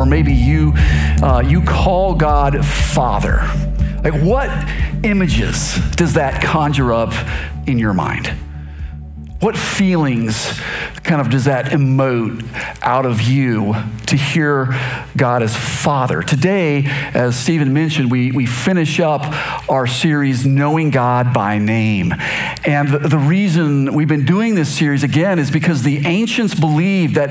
or maybe you, uh, you call God Father. Like, what images does that conjure up in your mind? What feelings kind of does that emote out of you to hear God as Father? Today, as Stephen mentioned, we, we finish up our series, Knowing God by Name. And the, the reason we've been doing this series again is because the ancients believed that,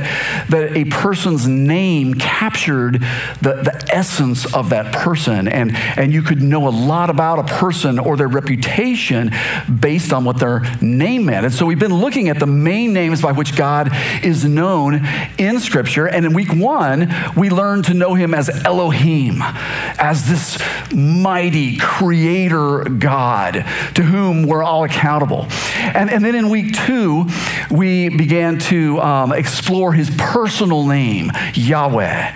that a person's name captured the, the essence of that person. And, and you could know a lot about a person or their reputation based on what their name meant. And so we've been looking at the main names by which God is known in Scripture. And in week one, we learned to know him as Elohim, as this mighty creator God to whom we're all accountable. And, and then in week two, we began to um, explore his personal name, Yahweh,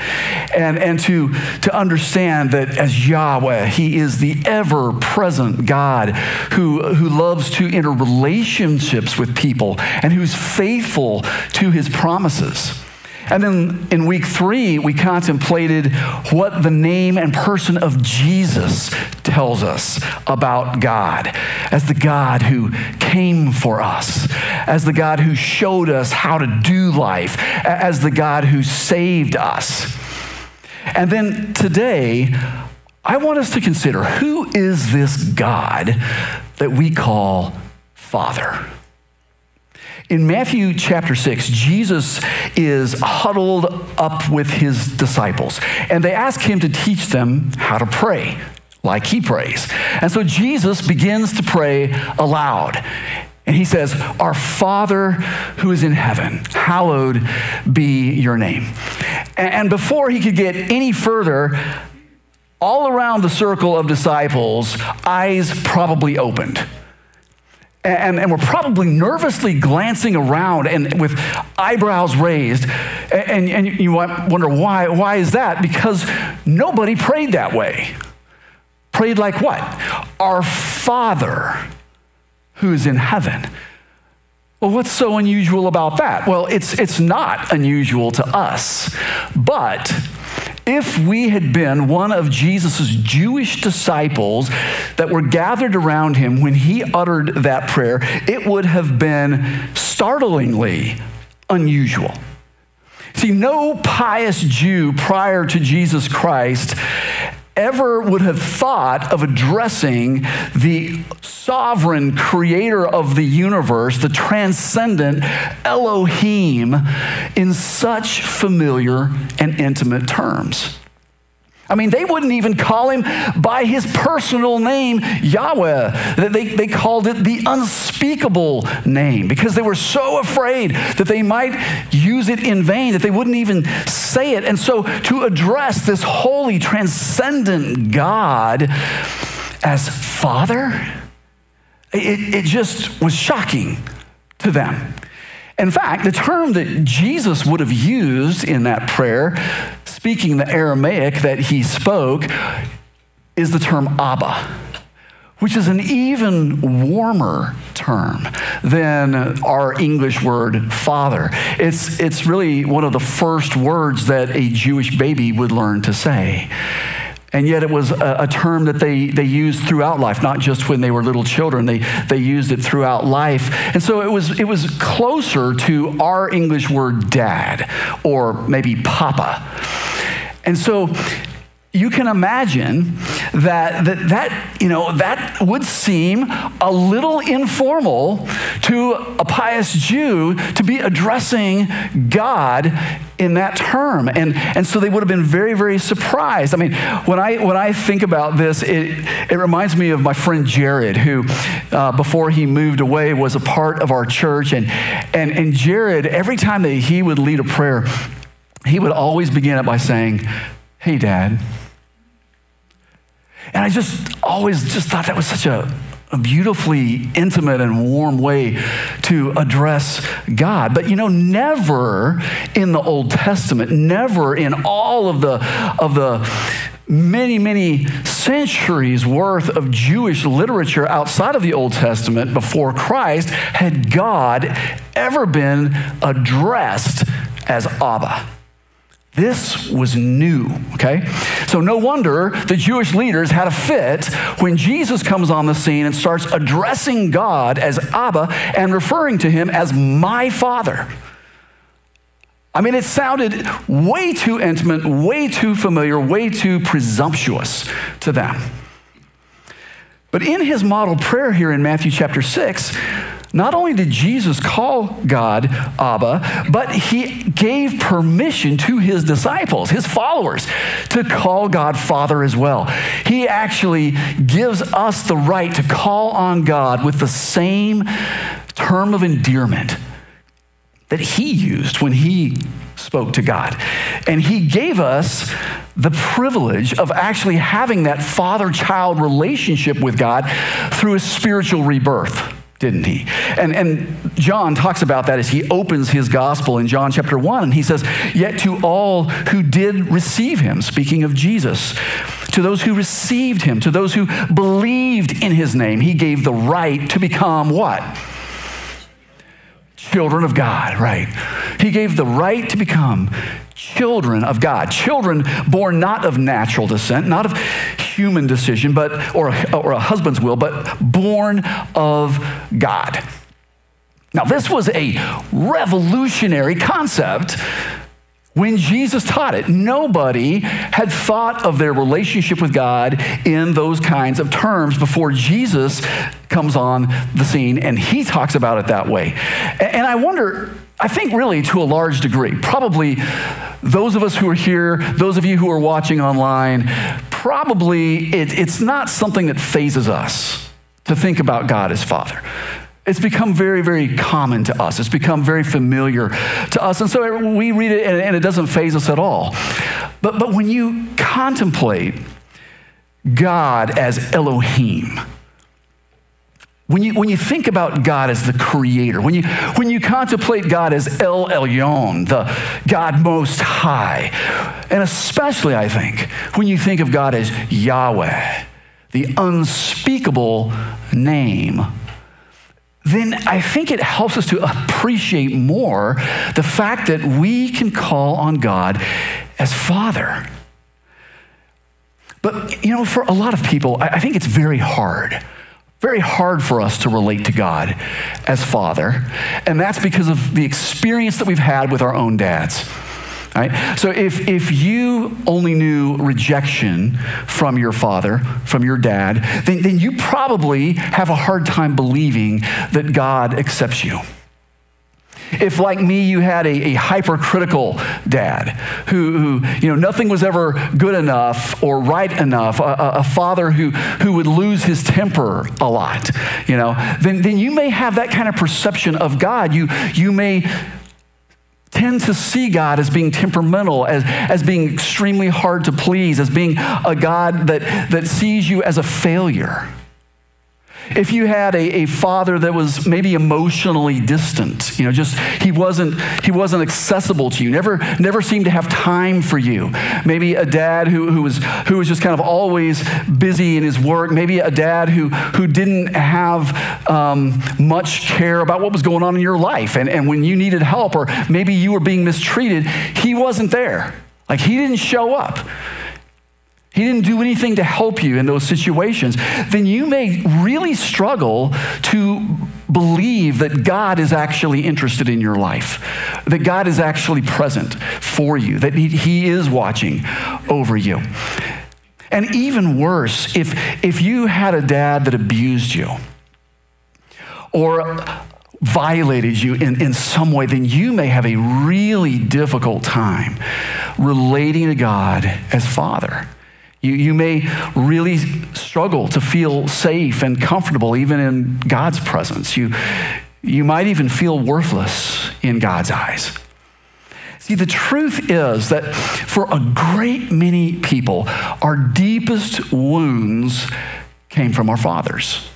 and, and to, to understand that as Yahweh, he is the ever present God who, who loves to enter relationships with people and who's faithful to his promises. And then in week three, we contemplated what the name and person of Jesus tells us about God as the God who came for us, as the God who showed us how to do life, as the God who saved us. And then today, I want us to consider who is this God that we call Father? In Matthew chapter 6, Jesus is huddled up with his disciples, and they ask him to teach them how to pray like he prays. And so Jesus begins to pray aloud. And he says, Our Father who is in heaven, hallowed be your name. And before he could get any further, all around the circle of disciples, eyes probably opened and, and we're probably nervously glancing around and with eyebrows raised. And, and you wonder why? Why is that? Because nobody prayed that way. Prayed like what? Our Father who is in heaven. Well, what's so unusual about that? Well, it's, it's not unusual to us, but if we had been one of Jesus' Jewish disciples that were gathered around him when he uttered that prayer, it would have been startlingly unusual. See, no pious Jew prior to Jesus Christ ever would have thought of addressing the sovereign creator of the universe, the transcendent Elohim, in such familiar and intimate terms. I mean, they wouldn't even call him by his personal name, Yahweh. They, they called it the unspeakable name because they were so afraid that they might use it in vain, that they wouldn't even say it. And so, to address this holy, transcendent God as Father, it, it just was shocking to them. In fact, the term that Jesus would have used in that prayer, speaking the Aramaic that he spoke, is the term Abba, which is an even warmer term than our English word father. It's, it's really one of the first words that a Jewish baby would learn to say. And yet it was a, a, term that they, they used throughout life, not just when they were little children. They, they used it throughout life. And so it was, it was closer to our English word dad or maybe papa. And so you can imagine that, that that you know that would seem a little informal to a pious Jew to be addressing God in that term. And and so they would have been very very surprised. I mean when i when i think about this it it reminds me of my friend jared who uh, before he moved away was a part of our church. And and and jared every time that he would lead a prayer he would always begin it by saying hey dad and I just always just thought that was such a, a beautifully intimate and warm way to address God. But you know, never in the Old Testament, never in all of the of the many, many centuries worth of Jewish literature outside of the Old Testament before Christ had God ever been addressed as Abba. This was new, okay? So no wonder the Jewish leaders had a fit when Jesus comes on the scene and starts addressing God as Abba and referring to him as my father. I mean, it sounded way too intimate, way too familiar, way too presumptuous to them. But in his model prayer here in Matthew chapter 6, not only did Jesus call God Abba, but he gave permission to his disciples, his followers, to call God Father as well. He actually gives us the right to call on God with the same term of endearment that he used when he spoke to God. And he gave us the privilege of actually having that father child relationship with God through a spiritual rebirth didn't he? And, and John talks about that as he opens his gospel in John chapter 1. And he says, Yet to all who did receive him, speaking of Jesus, to those who received him, to those who believed in his name, he gave the right to become what? Children of God, right? He gave the right to become children of God, children born not of natural descent, not of human decision, but or, or a husband's will, but born of God. Now, this was a revolutionary concept when Jesus taught it. Nobody had thought of their relationship with God in those kinds of terms before Jesus comes on the scene and he talks about it that way. And I wonder, I think really to a large degree, probably those of us who are here, those of you who are watching online, probably it, it's not something that fazes us to think about God as Father. It's become very, very common to us. It's become very familiar to us. And so we read it and it doesn't faze us at all. But, but when you contemplate God as Elohim, when you, when you think about God as the creator, when you, when you contemplate God as El Elyon, the God most high, and especially, I think, when you think of God as Yahweh, the unspeakable name, then I think it helps us to appreciate more the fact that we can call on God as Father. But, you know, for a lot of people, I think it's very hard very hard for us to relate to God as Father. And that's because of the experience that we've had with our own dads. Right? So if, if you only knew rejection from your father, from your dad, then, then you probably have a hard time believing that God accepts you. If, like me, you had a, a hypercritical dad who, who, you know, nothing was ever good enough or right enough, a, a, father who, who would lose his temper a lot, you know, then, then you may have that kind of perception of God. You, you may tend to see God as being temperamental, as, as being extremely hard to please, as being a God that, that sees you as a failure. If you had a, a father that was maybe emotionally distant, you know, just he wasn't he wasn't accessible to you, never never seemed to have time for you. Maybe a dad who, who was who was just kind of always busy in his work. Maybe a dad who who didn't have um, much care about what was going on in your life, and, and when you needed help, or maybe you were being mistreated, he wasn't there. Like he didn't show up he didn't do anything to help you in those situations, then you may really struggle to believe that God is actually interested in your life, that God is actually present for you, that He, is watching over you. And even worse, if, if you had a dad that abused you or violated you in, in some way, then you may have a really difficult time relating to God as Father. You, you may really struggle to feel safe and comfortable even in God's presence. You, you might even feel worthless in God's eyes. See, the truth is that for a great many people, our deepest wounds came from our fathers,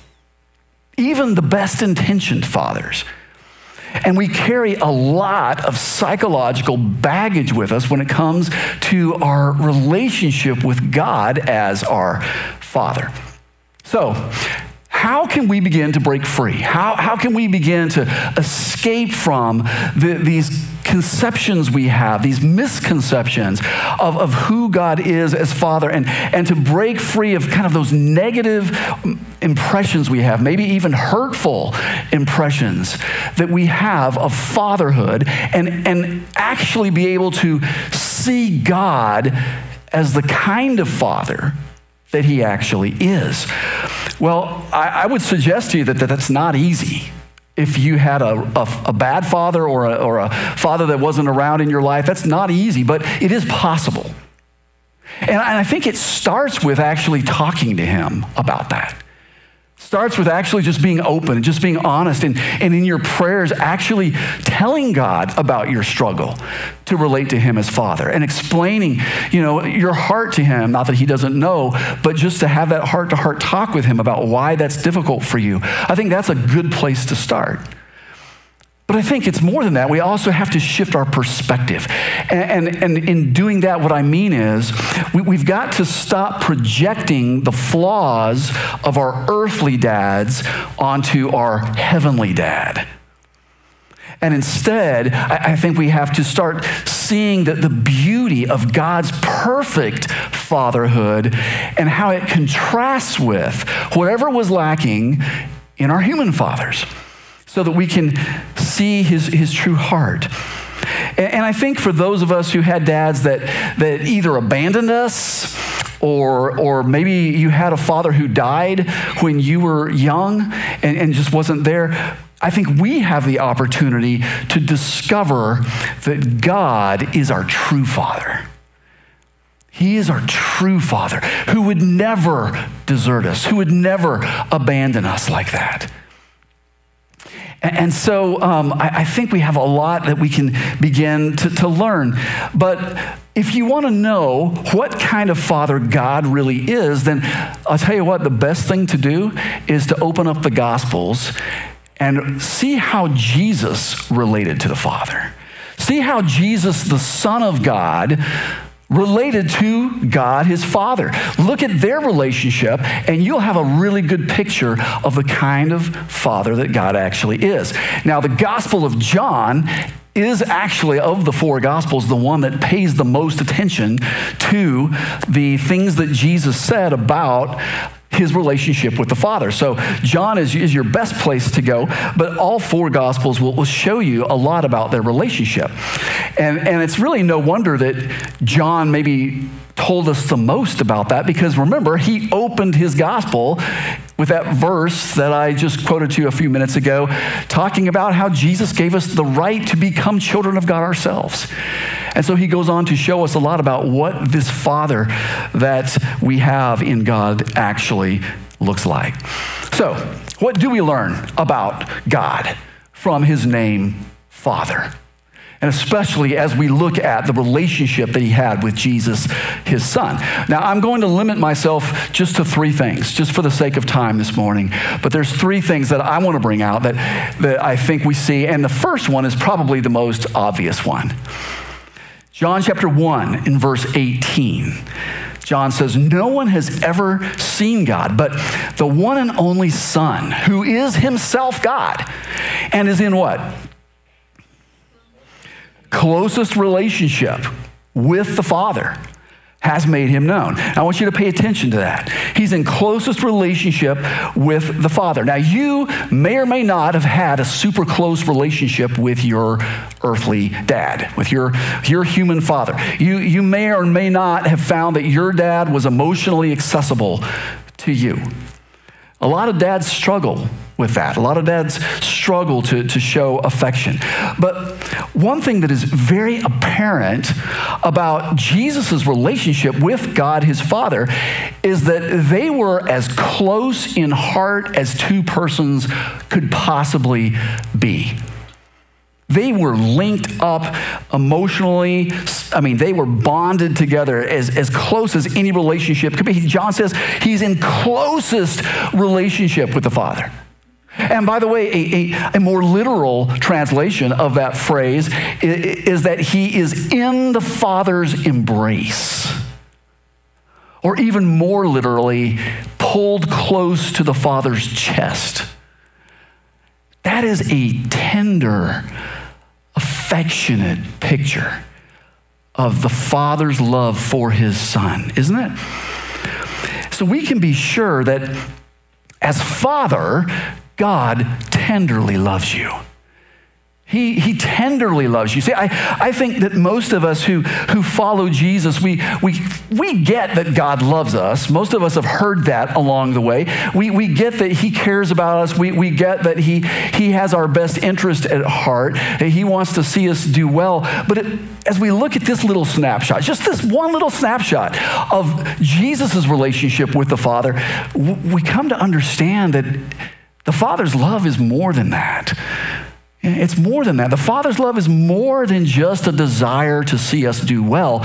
even the best intentioned fathers. And we carry a lot of psychological baggage with us when it comes to our relationship with God as our Father. So, how can we begin to break free? How, how can we begin to escape from the, these conceptions we have, these misconceptions of, of who God is as Father, and, and to break free of kind of those negative impressions we have, maybe even hurtful impressions that we have of fatherhood, and, and actually be able to see God as the kind of Father that He actually is. Well, I, I would suggest to you that, that that's not easy if you had a, a, a, bad father or a, or a father that wasn't around in your life. That's not easy, but it is possible. And I think it starts with actually talking to him about that starts with actually just being open and just being honest and, and in your prayers actually telling god about your struggle to relate to him as father and explaining you know your heart to him. Not that he doesn't know but just to have that heart to heart talk with him about why that's difficult for you. I think that's a good place to start but I think it's more than that. We also have to shift our perspective. And, and, and in doing that, what I mean is we, we've got to stop projecting the flaws of our earthly dads onto our heavenly dad. And instead, I, I think we have to start seeing the, the beauty of God's perfect fatherhood and how it contrasts with whatever was lacking in our human fathers so that we can see his, his true heart. And, and I think for those of us who had dads that, that either abandoned us or, or maybe you had a father who died when you were young and, and just wasn't there, I think we have the opportunity to discover that God is our true father. He is our true father who would never desert us, who would never abandon us like that. And so um, I, I, think we have a lot that we can begin to, to learn. But if you want to know what kind of father God really is, then I'll tell you what, the best thing to do is to open up the Gospels and see how Jesus related to the Father. See how Jesus, the Son of God, related to God, his Father. Look at their relationship, and you'll have a really good picture of the kind of Father that God actually is. Now, the Gospel of John is actually, of the four Gospels, the one that pays the most attention to the things that Jesus said about his relationship with the Father. So, John is, is your best place to go, but all four Gospels will, will show you a lot about their relationship. And, and it's really no wonder that John maybe told us the most about that because remember, he opened his Gospel with that verse that I just quoted to you a few minutes ago, talking about how Jesus gave us the right to become children of God ourselves. And so he goes on to show us a lot about what this Father that we have in God actually looks like. So, what do we learn about God from his name, Father? And especially as we look at the relationship that he had with Jesus, his son. Now, I'm going to limit myself just to three things, just for the sake of time this morning. But there's three things that I want to bring out that, that I think we see. And the first one is probably the most obvious one. John chapter 1 in verse 18. John says, No one has ever seen God, but the one and only Son, who is himself God, and is in what? Closest relationship with the Father has made him known. I want you to pay attention to that. He's in closest relationship with the Father. Now, you may or may not have had a super close relationship with your earthly dad, with your, your human father. You, you may or may not have found that your dad was emotionally accessible to you. A lot of dads struggle with that. A lot of dads struggle to, to show affection. But one thing that is very apparent about Jesus' relationship with God, his Father, is that they were as close in heart as two persons could possibly be. They were linked up emotionally. I mean, they were bonded together as, as close as any relationship could be. John says he's in closest relationship with the Father. And by the way, a, a, a, more literal translation of that phrase is, is that he is in the Father's embrace. Or even more literally, pulled close to the Father's chest. That is a tender affectionate picture of the Father's love for his Son, isn't it? So we can be sure that as Father, God tenderly loves you. He, he tenderly loves you. See, I, I think that most of us who, who follow Jesus, we, we, we get that God loves us. Most of us have heard that along the way. We, we get that He cares about us. We, we get that he, he has our best interest at heart. He wants to see us do well. But it, as we look at this little snapshot, just this one little snapshot of Jesus' relationship with the Father, we come to understand that the Father's love is more than that. It's more than that. The Father's love is more than just a desire to see us do well,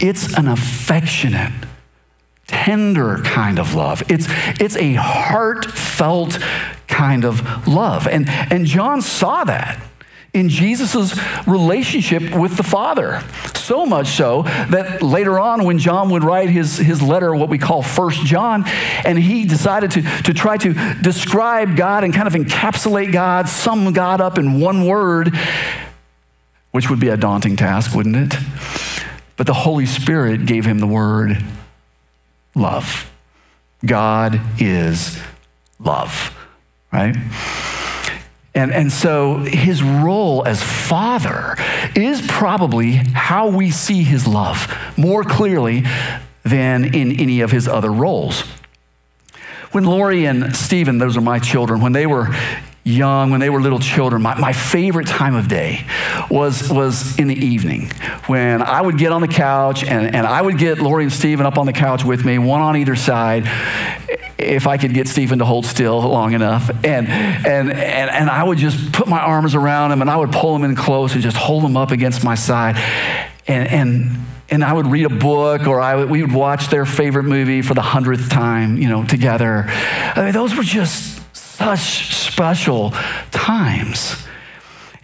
it's an affectionate, tender kind of love. It's, it's a heartfelt kind of love. And, and John saw that in Jesus' relationship with the Father. So much so that later on, when John would write his, his letter, what we call First John, and he decided to, to try to describe God and kind of encapsulate God, sum God up in one word, which would be a daunting task, wouldn't it? But the Holy Spirit gave him the word love. God is love, right? And, and so his role as father is probably how we see his love more clearly than in any of his other roles. When Lori and Stephen, those are my children, when they were young, when they were little children, my, my favorite time of day was, was in the evening when I would get on the couch and, and I would get Lori and Stephen up on the couch with me, one on either side, if I could get Stephen to hold still long enough. And, and, and, and I would just put my arms around him and I would pull him in close and just hold him up against my side. And, and, and I would read a book or I would, we would watch their favorite movie for the hundredth time, you know, together. I mean, those were just such special times.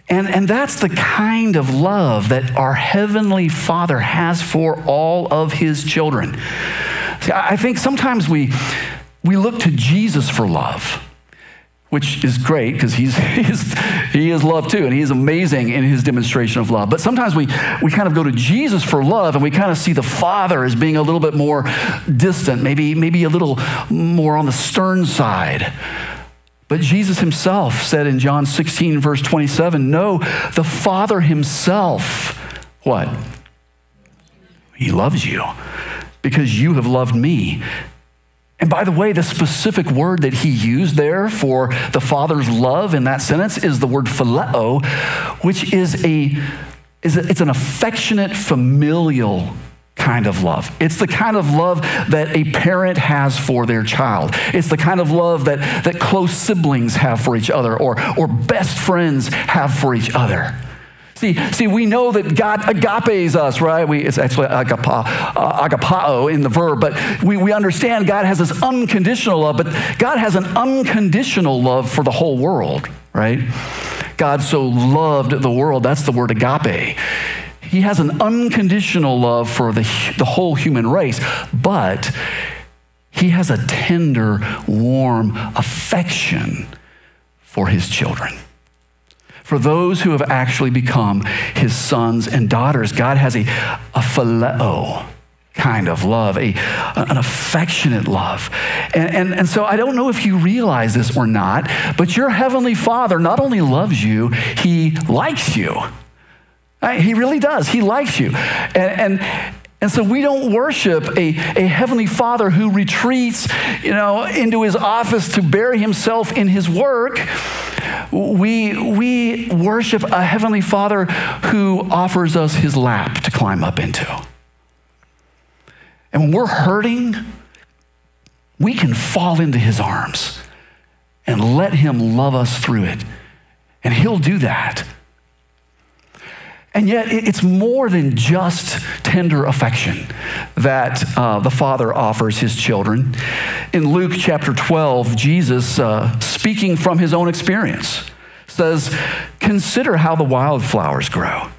And, and that's the kind of love that our Heavenly Father has for all of His children. See, I think sometimes we, we look to Jesus for love, which is great because he's, he's, he is love too, and he is amazing in his demonstration of love. But sometimes we, we kind of go to Jesus for love, and we kind of see the Father as being a little bit more distant, maybe, maybe a little more on the stern side. But Jesus himself said in John 16, verse 27, No, the Father himself, what? He loves you because you have loved me. And by the way, the specific word that he used there for the Father's love in that sentence is the word phileo, which is a, is a it's an affectionate, familial kind of love. It's the kind of love that a parent has for their child. It's the kind of love that, that close siblings have for each other or, or best friends have for each other. See, see, we know that God agapes us, right? We, it's actually agapa, uh, agapao in the verb, but we, we understand God has this unconditional love, but God has an unconditional love for the whole world, right? God so loved the world, that's the word agape. He has an unconditional love for the, the whole human race, but he has a tender, warm affection for his children. For those who have actually become his sons and daughters, God has a, a phileo kind of love, a, an affectionate love. And, and, and so I don't know if you realize this or not, but your heavenly Father not only loves you, he likes you. He really does. He likes you. And, and, and so we don't worship a, a heavenly father who retreats, you know, into his office to bury himself in his work. We, we worship a heavenly father who offers us his lap to climb up into. And when we're hurting, we can fall into his arms and let him love us through it. And he'll do that. And yet, it's more than just tender affection that uh, the Father offers his children. In Luke chapter 12, Jesus, uh, speaking from his own experience, says, Consider how the wildflowers grow.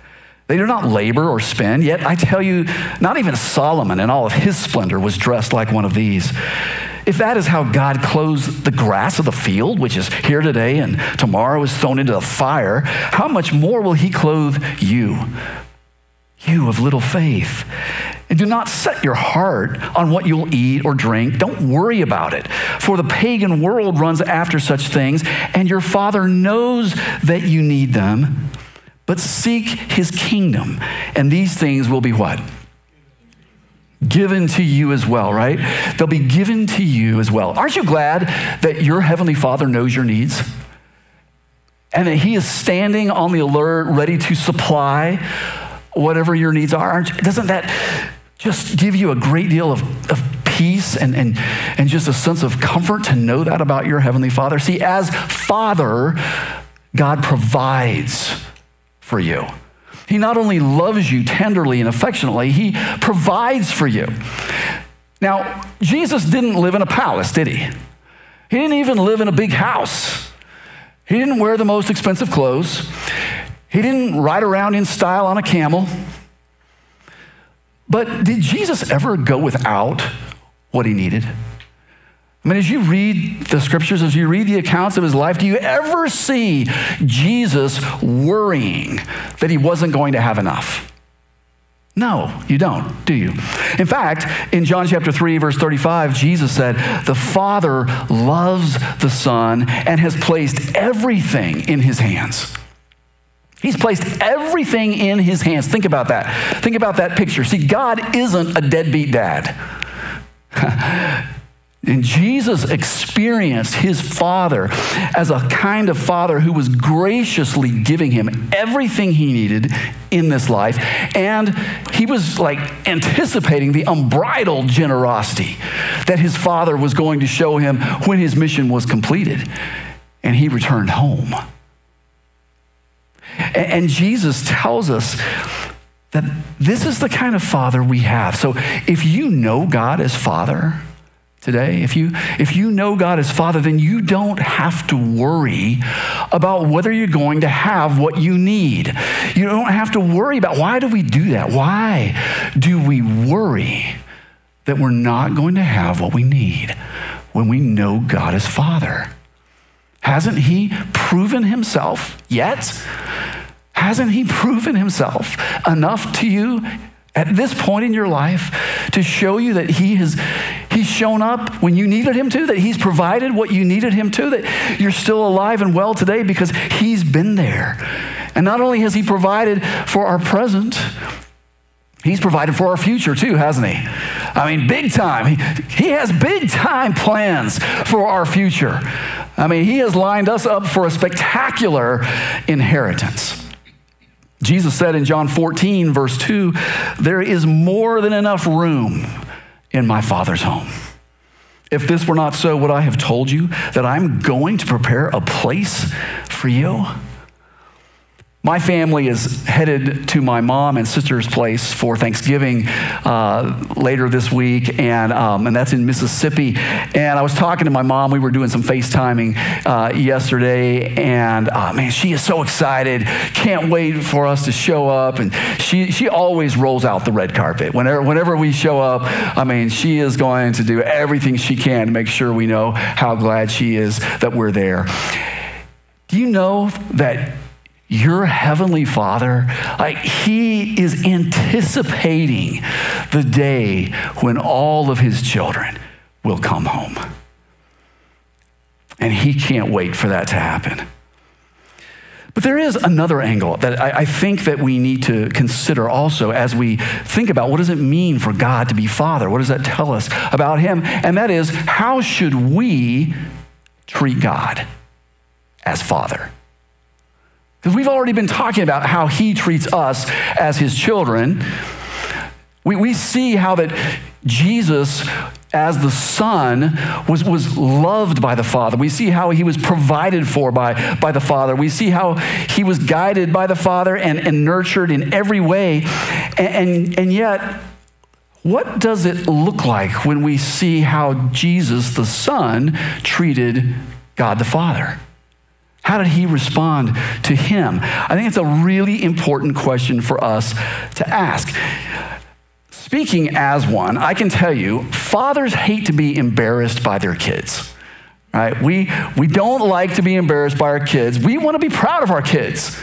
They do not labor or spin, yet I tell you, not even Solomon in all of his splendor was dressed like one of these. If that is how God clothes the grass of the field, which is here today and tomorrow is thrown into the fire, how much more will He clothe you? You of little faith. And do not set your heart on what you'll eat or drink. Don't worry about it. For the pagan world runs after such things, and your Father knows that you need them. But seek his kingdom, and these things will be what? Given to you as well, right? They'll be given to you as well. Aren't you glad that your Heavenly Father knows your needs? And that He is standing on the alert, ready to supply whatever your needs are? Aren't, doesn't that just give you a great deal of, of peace and, and, and just a sense of comfort to know that about your Heavenly Father? See, as Father, God provides for you. He not only loves you tenderly and affectionately, he provides for you. Now, Jesus didn't live in a palace, did he? He didn't even live in a big house. He didn't wear the most expensive clothes. He didn't ride around in style on a camel. But did Jesus ever go without what he needed? I mean, as you read the scriptures, as you read the accounts of his life, do you ever see Jesus worrying that he wasn't going to have enough? No, you don't, do you? In fact, in John chapter 3, verse 35, Jesus said, The Father loves the Son and has placed everything in his hands. He's placed everything in his hands. Think about that. Think about that picture. See, God isn't a deadbeat dad. And Jesus experienced his father as a kind of father who was graciously giving him everything he needed in this life. And he was like anticipating the unbridled generosity that his father was going to show him when his mission was completed. And he returned home. And Jesus tells us that this is the kind of father we have. So if you know God as father, today. If you, if you know God as Father, then you don't have to worry about whether you're going to have what you need. You don't have to worry about why do we do that? Why do we worry that we're not going to have what we need when we know God as Father? Hasn't He proven Himself yet? Hasn't He proven Himself enough to you at this point in your life to show you that he has he's shown up when you needed him to that he's provided what you needed him to that you're still alive and well today because he's been there. And not only has he provided for our present he's provided for our future too hasn't he? I mean big time. He, he has big time plans for our future. I mean he has lined us up for a spectacular inheritance. Jesus said in John 14, verse 2, there is more than enough room in my Father's home. If this were not so, would I have told you that I'm going to prepare a place for you? My family is headed to my mom and sister's place for Thanksgiving uh, later this week, and, um, and that's in Mississippi. And I was talking to my mom. We were doing some FaceTiming uh, yesterday, and uh, man, she is so excited. Can't wait for us to show up. And she, she always rolls out the red carpet. Whenever, whenever we show up, I mean, she is going to do everything she can to make sure we know how glad she is that we're there. Do you know that your heavenly father like he is anticipating the day when all of his children will come home and he can't wait for that to happen but there is another angle that I, I, think that we need to consider also as we think about what does it mean for God to be Father? What does that tell us about Him? And that is, how should we treat God as Father? Because we've already been talking about how he treats us as his children. We, we see how that Jesus, as the Son, was, was loved by the Father. We see how he was provided for by, by the Father. We see how he was guided by the Father and, and nurtured in every way. And, and, and yet, what does it look like when we see how Jesus, the Son, treated God the Father? How did he respond to him? I think it's a really important question for us to ask. speaking as one, I can tell you, fathers hate to be embarrassed by their kids. Right? We, we don't like to be embarrassed by our kids. We want to be proud of our kids.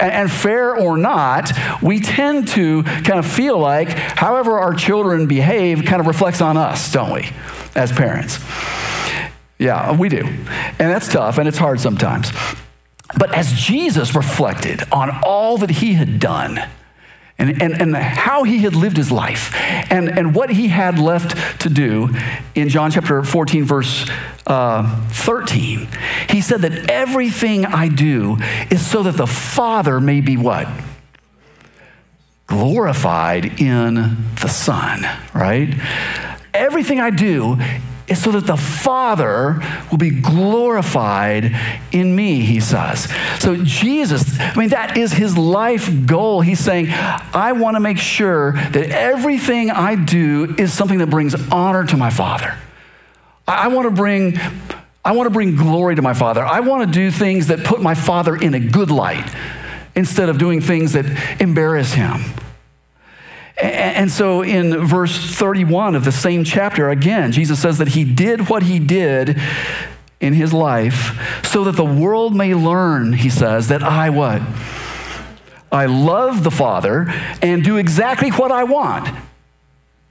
And, and fair or not, we tend to kind of feel like however our children behave kind of reflects on us, don't we, as parents? Yeah, we do. And that's tough and it's hard sometimes. But as Jesus reflected on all that he had done, and, and, and how he had lived his life and, and what he had left to do in John chapter 14, verse uh, 13, he said that everything I do is so that the Father may be what? Glorified in the Son, right? Everything I do is so that the Father will be glorified in me, he says. So, Jesus, I mean, that is his life goal. He's saying, I want to make sure that everything I do is something that brings honor to my Father. I want to bring. I want to bring glory to my Father. I want to do things that put my Father in a good light instead of doing things that embarrass him. And so in verse 31 of the same chapter, again, Jesus says that he did what he did in his life so that the world may learn, he says, that I what? I love the Father and do exactly what I want.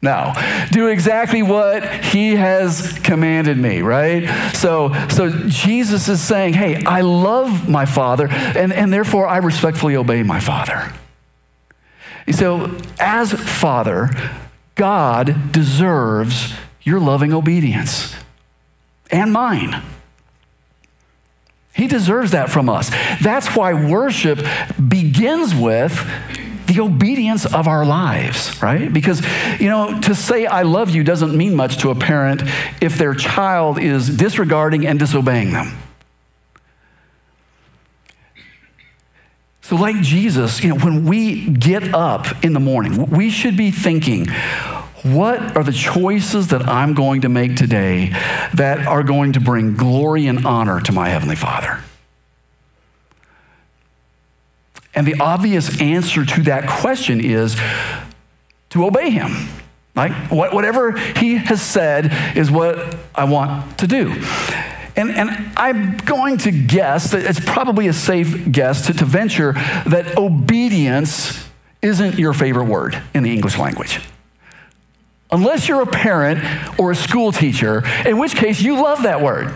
Now, do exactly what he has commanded me, right? So, so Jesus is saying, hey, I love my Father, and, and therefore I respectfully obey my Father. So, as Father, God deserves your loving obedience and mine. He deserves that from us. That's why worship begins with the obedience of our lives, right? Because, you know, to say I love you doesn't mean much to a parent if their child is disregarding and disobeying them. So, like Jesus, you know, when we get up in the morning, we should be thinking, what are the choices that I'm going to make today that are going to bring glory and honor to my Heavenly Father? And the obvious answer to that question is to obey Him. Like, whatever He has said is what I want to do. And, and I'm going to guess that it's probably a safe guess to, to venture that obedience isn't your favorite word in the English language. Unless you're a parent or a school teacher, in which case you love that word.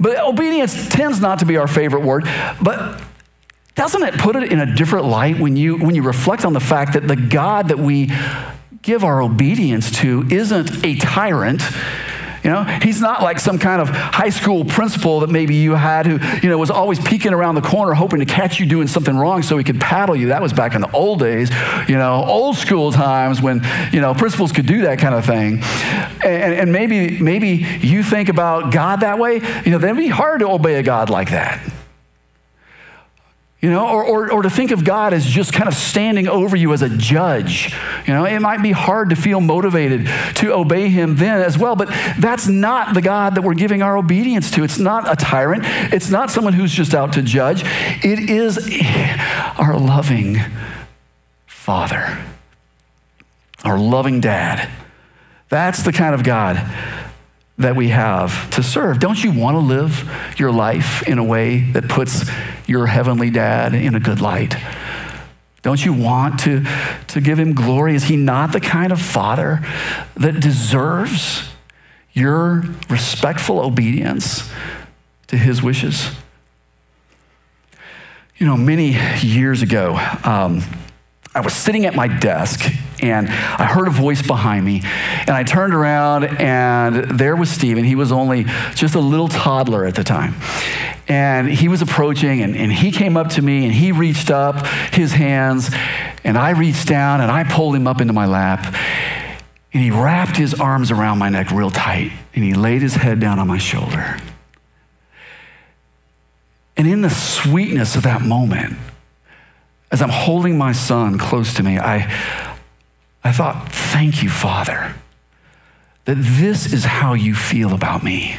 But obedience tends not to be our favorite word. But doesn't it put it in a different light when you, when you reflect on the fact that the God that we give our obedience to isn't a tyrant? You know, he's not like some kind of high school principal that maybe you had who, you know, was always peeking around the corner hoping to catch you doing something wrong so he could paddle you. That was back in the old days, you know, old school times when, you know, principals could do that kind of thing. And, and maybe, maybe you think about God that way, you know, then it'd be hard to obey a God like that. You know, or, or, or to think of God as just kind of standing over you as a judge. You know, it might be hard to feel motivated to obey him then as well, but that's not the God that we're giving our obedience to. It's not a tyrant, it's not someone who's just out to judge. It is our loving Father, our loving dad. That's the kind of God that we have to serve. Don't you want to live your life in a way that puts your heavenly dad in a good light? Don't you want to, to give him glory? Is he not the kind of father that deserves your respectful obedience to his wishes? You know, many years ago, um, I was sitting at my desk and I heard a voice behind me. And I turned around and there was Stephen. He was only just a little toddler at the time. And he was approaching and, and he came up to me and he reached up his hands and I reached down and I pulled him up into my lap. And he wrapped his arms around my neck real tight and he laid his head down on my shoulder. And in the sweetness of that moment, as I'm holding my son close to me, I, I thought, thank you, Father, that this is how you feel about me.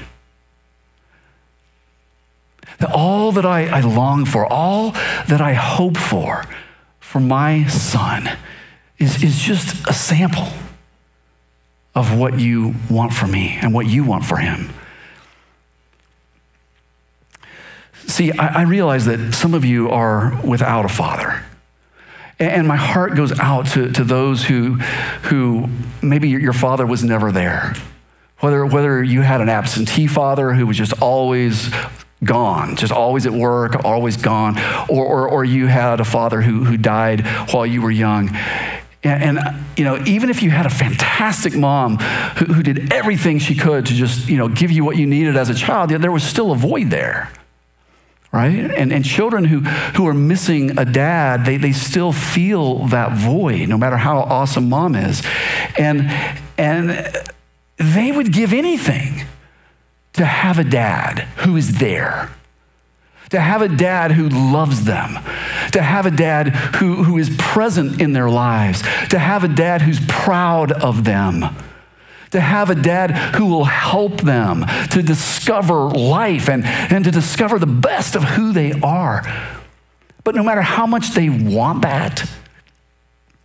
That all that I, I long for, all that I hope for, for my son, is, is just a sample of what you want for me and what you want for him. See, I, I realize that some of you are without a father. And my heart goes out to, to those who, who maybe your father was never there. Whether, whether you had an absentee father who was just always gone, just always at work, always gone, or, or, or you had a father who, who died while you were young. And, and, you know, even if you had a fantastic mom who, who did everything she could to just, you know, give you what you needed as a child, there was still a void there right? And, and children who, who are missing a dad, they, they still feel that void, no matter how awesome mom is. And, and they would give anything to have a dad who is there. To have a dad who loves them, to have a dad who, who is present in their lives, to have a dad who's proud of them to have a dad who will help them to discover life and, and to discover the best of who they are. But no matter how much they want that,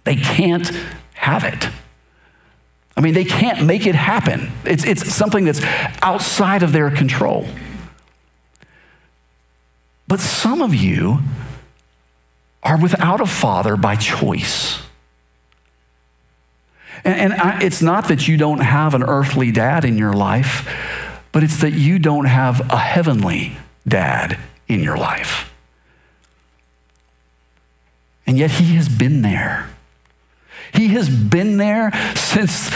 they can't have it. I mean, they can't make it happen. It's, it's something that's outside of their control. But some of you are without a father by choice. And, and I, it's not that you don't have an earthly dad in your life, but it's that you don't have a heavenly dad in your life. And yet he has been there. He has been there since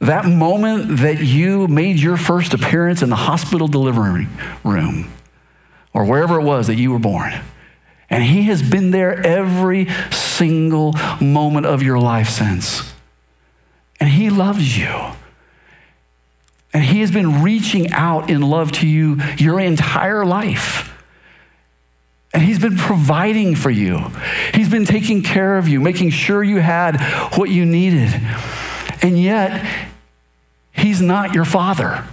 that moment that you made your first appearance in the hospital delivery room or wherever it was that you were born. And he has been there every single moment of your life since. And He loves you. And He has been reaching out in love to you your entire life. And He's been providing for you. He's been taking care of you, making sure you had what you needed. And yet, He's not your Father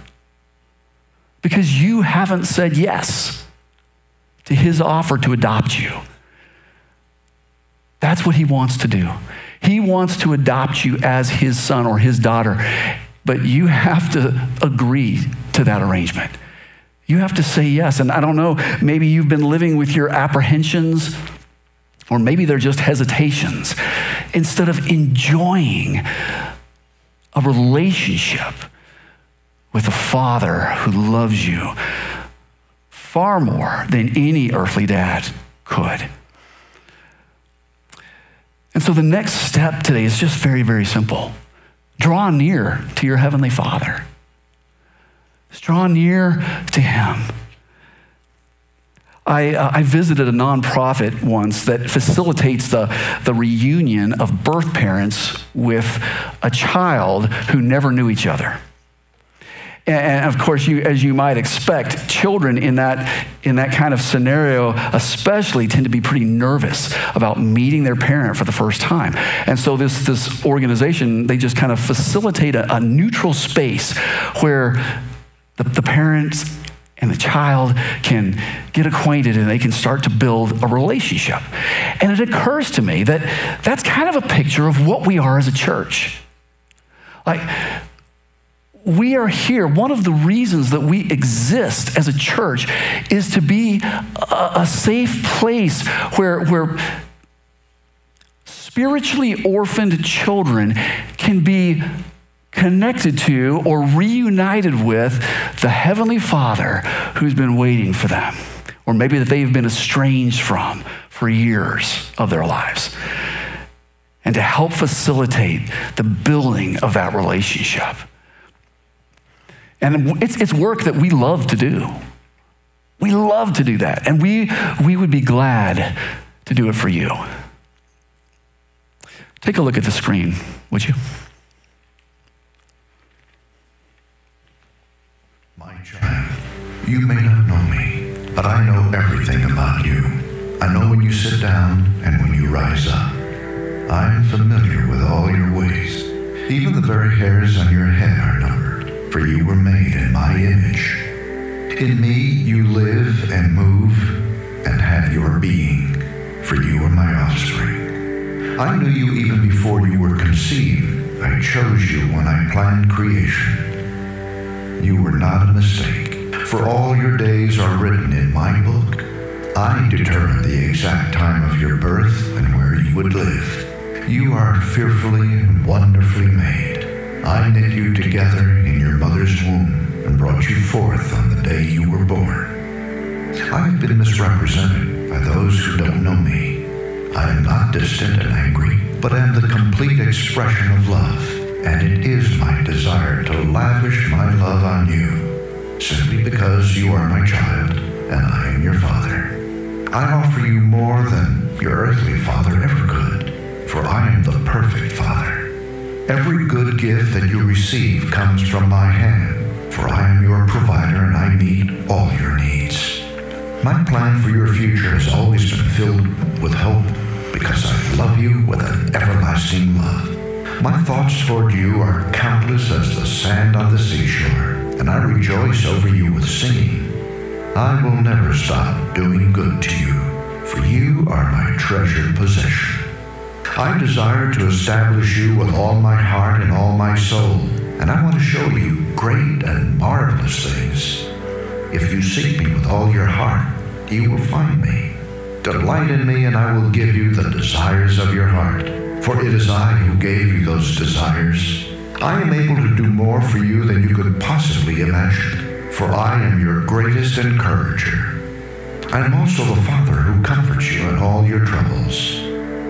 because you haven't said yes to His offer to adopt you. That's what He wants to do. He wants to adopt you as his son or his daughter, but you have to agree to that arrangement. You have to say yes. And I don't know, maybe you've been living with your apprehensions, or maybe they're just hesitations, instead of enjoying a relationship with a father who loves you far more than any earthly dad could. And so the next step today is just very, very simple. Draw near to your Heavenly Father. Just draw near to Him. I, uh, I visited a nonprofit once that facilitates the, the reunion of birth parents with a child who never knew each other. And of course, you, as you might expect, children in that, in that kind of scenario, especially, tend to be pretty nervous about meeting their parent for the first time. And so, this, this organization, they just kind of facilitate a, a neutral space where the, the parents and the child can get acquainted and they can start to build a relationship. And it occurs to me that that's kind of a picture of what we are as a church. Like, we are here. One of the reasons that we exist as a church is to be a, a safe place where, where spiritually orphaned children can be connected to or reunited with the Heavenly Father who's been waiting for them, or maybe that they've been estranged from for years of their lives. And to help facilitate the building of that relationship. And it's, it's work that we love to do. We love to do that. And we, we would be glad to do it for you. Take a look at the screen, would you? My child, you may not know me, but I know everything about you. I know when you sit down and when you rise up. I am familiar with all your ways. Even the very hairs on your head are numbered for you were made in my image. In me you live and move and have your being, for you are my offspring. I knew you even before you were conceived. I chose you when I planned creation. You were not a mistake, for all your days are written in my book. I determined the exact time of your birth and where you would live. You are fearfully and wonderfully made. I knit you together in your mother's womb and brought you forth on the day you were born. I have been misrepresented by those who don't know me. I am not distant and angry, but am the complete expression of love, and it is my desire to lavish my love on you, simply because you are my child and I am your father. I offer you more than your earthly father ever could, for I am the perfect father. Every good gift that you receive comes from my hand, for I am your provider and I meet all your needs. My plan for your future has always been filled with hope because I love you with an everlasting love. My thoughts toward you are countless as the sand on the seashore, and I rejoice over you with singing. I will never stop doing good to you, for you are my treasured possession. I desire to establish you with all my heart and all my soul, and I want to show you great and marvelous things. If you seek me with all your heart, you will find me. Delight in me, and I will give you the desires of your heart. For it is I who gave you those desires. I am able to do more for you than you could possibly imagine for I am your greatest encourager. I am also the Father who comforts you in all your troubles.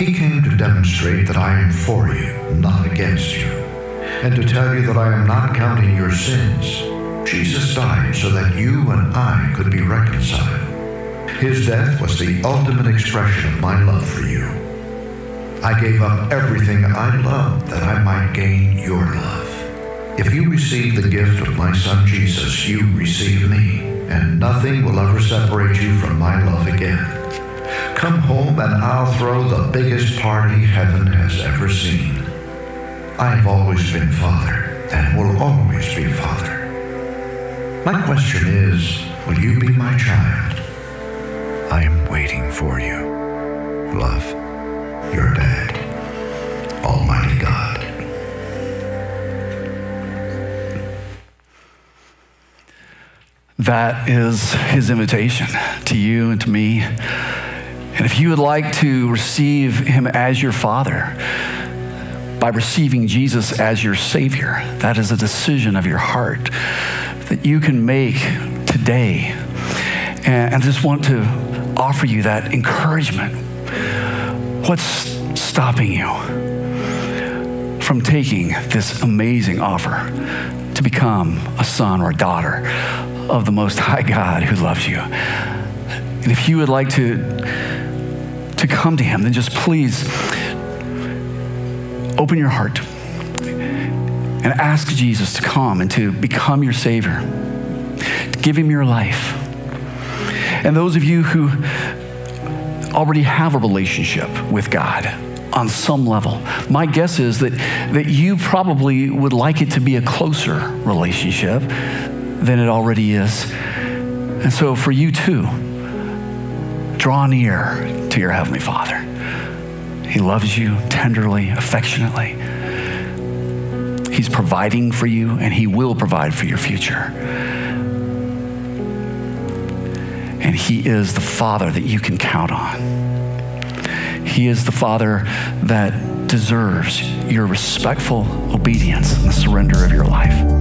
He came to demonstrate that I am for you, not against you, and to tell you that I am not counting your sins. Jesus died so that you and I could be reconciled. His death was the ultimate expression of my love for you. I gave up everything I loved that I might gain your love. If you receive the gift of my Son Jesus, you receive me, and nothing will ever separate you from my love again. Come home and I'll throw the biggest party heaven has ever seen. I have always been Father and will always be Father. My question is, will you be my child? I am waiting for you. Love, your dad, Almighty God. That is his invitation to you and to me. And if you would like to receive him as your father, by receiving Jesus as your Savior, that is a decision of your heart that you can make today. And I just want to offer you that encouragement. What's stopping you from taking this amazing offer to become a son or a daughter of the Most High God who loves you. And if you would like to, to come to Him, then just please open your heart and ask Jesus to come and to become your Savior, to give Him your life. And those of you who already have a relationship with God on some level, my guess is that, that you probably would like it to be a closer relationship than it already is. And so, for you too, draw near to your Heavenly Father. He loves you tenderly, affectionately. He's providing for you, and He will provide for your future. And He is the Father that you can count on. He is the Father that deserves your respectful obedience and the surrender of your life.